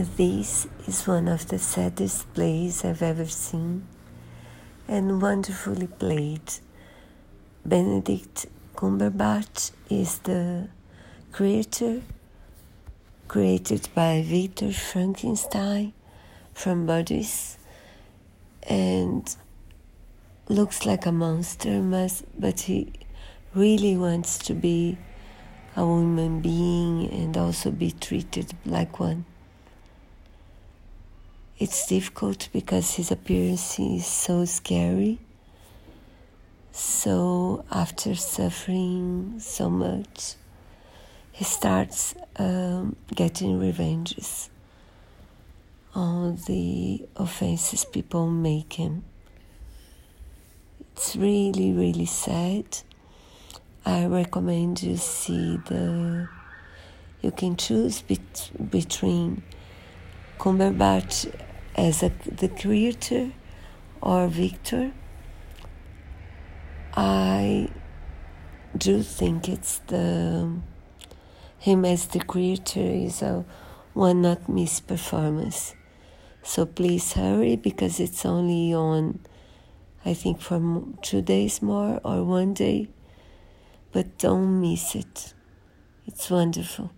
This is one of the saddest plays I've ever seen and wonderfully played. Benedict Cumberbatch is the creator created by Victor Frankenstein from Bodies and looks like a monster, but he really wants to be a human being and also be treated like one. It's difficult because his appearance is so scary. So, after suffering so much, he starts um, getting revenges on the offenses people make him. It's really, really sad. I recommend you see the. You can choose bet- between Cumberbatch as a, the creator or Victor. I do think it's the him as the creator is a one not miss performance. So please hurry because it's only on, I think, for two days more or one day. But don't miss it. It's wonderful.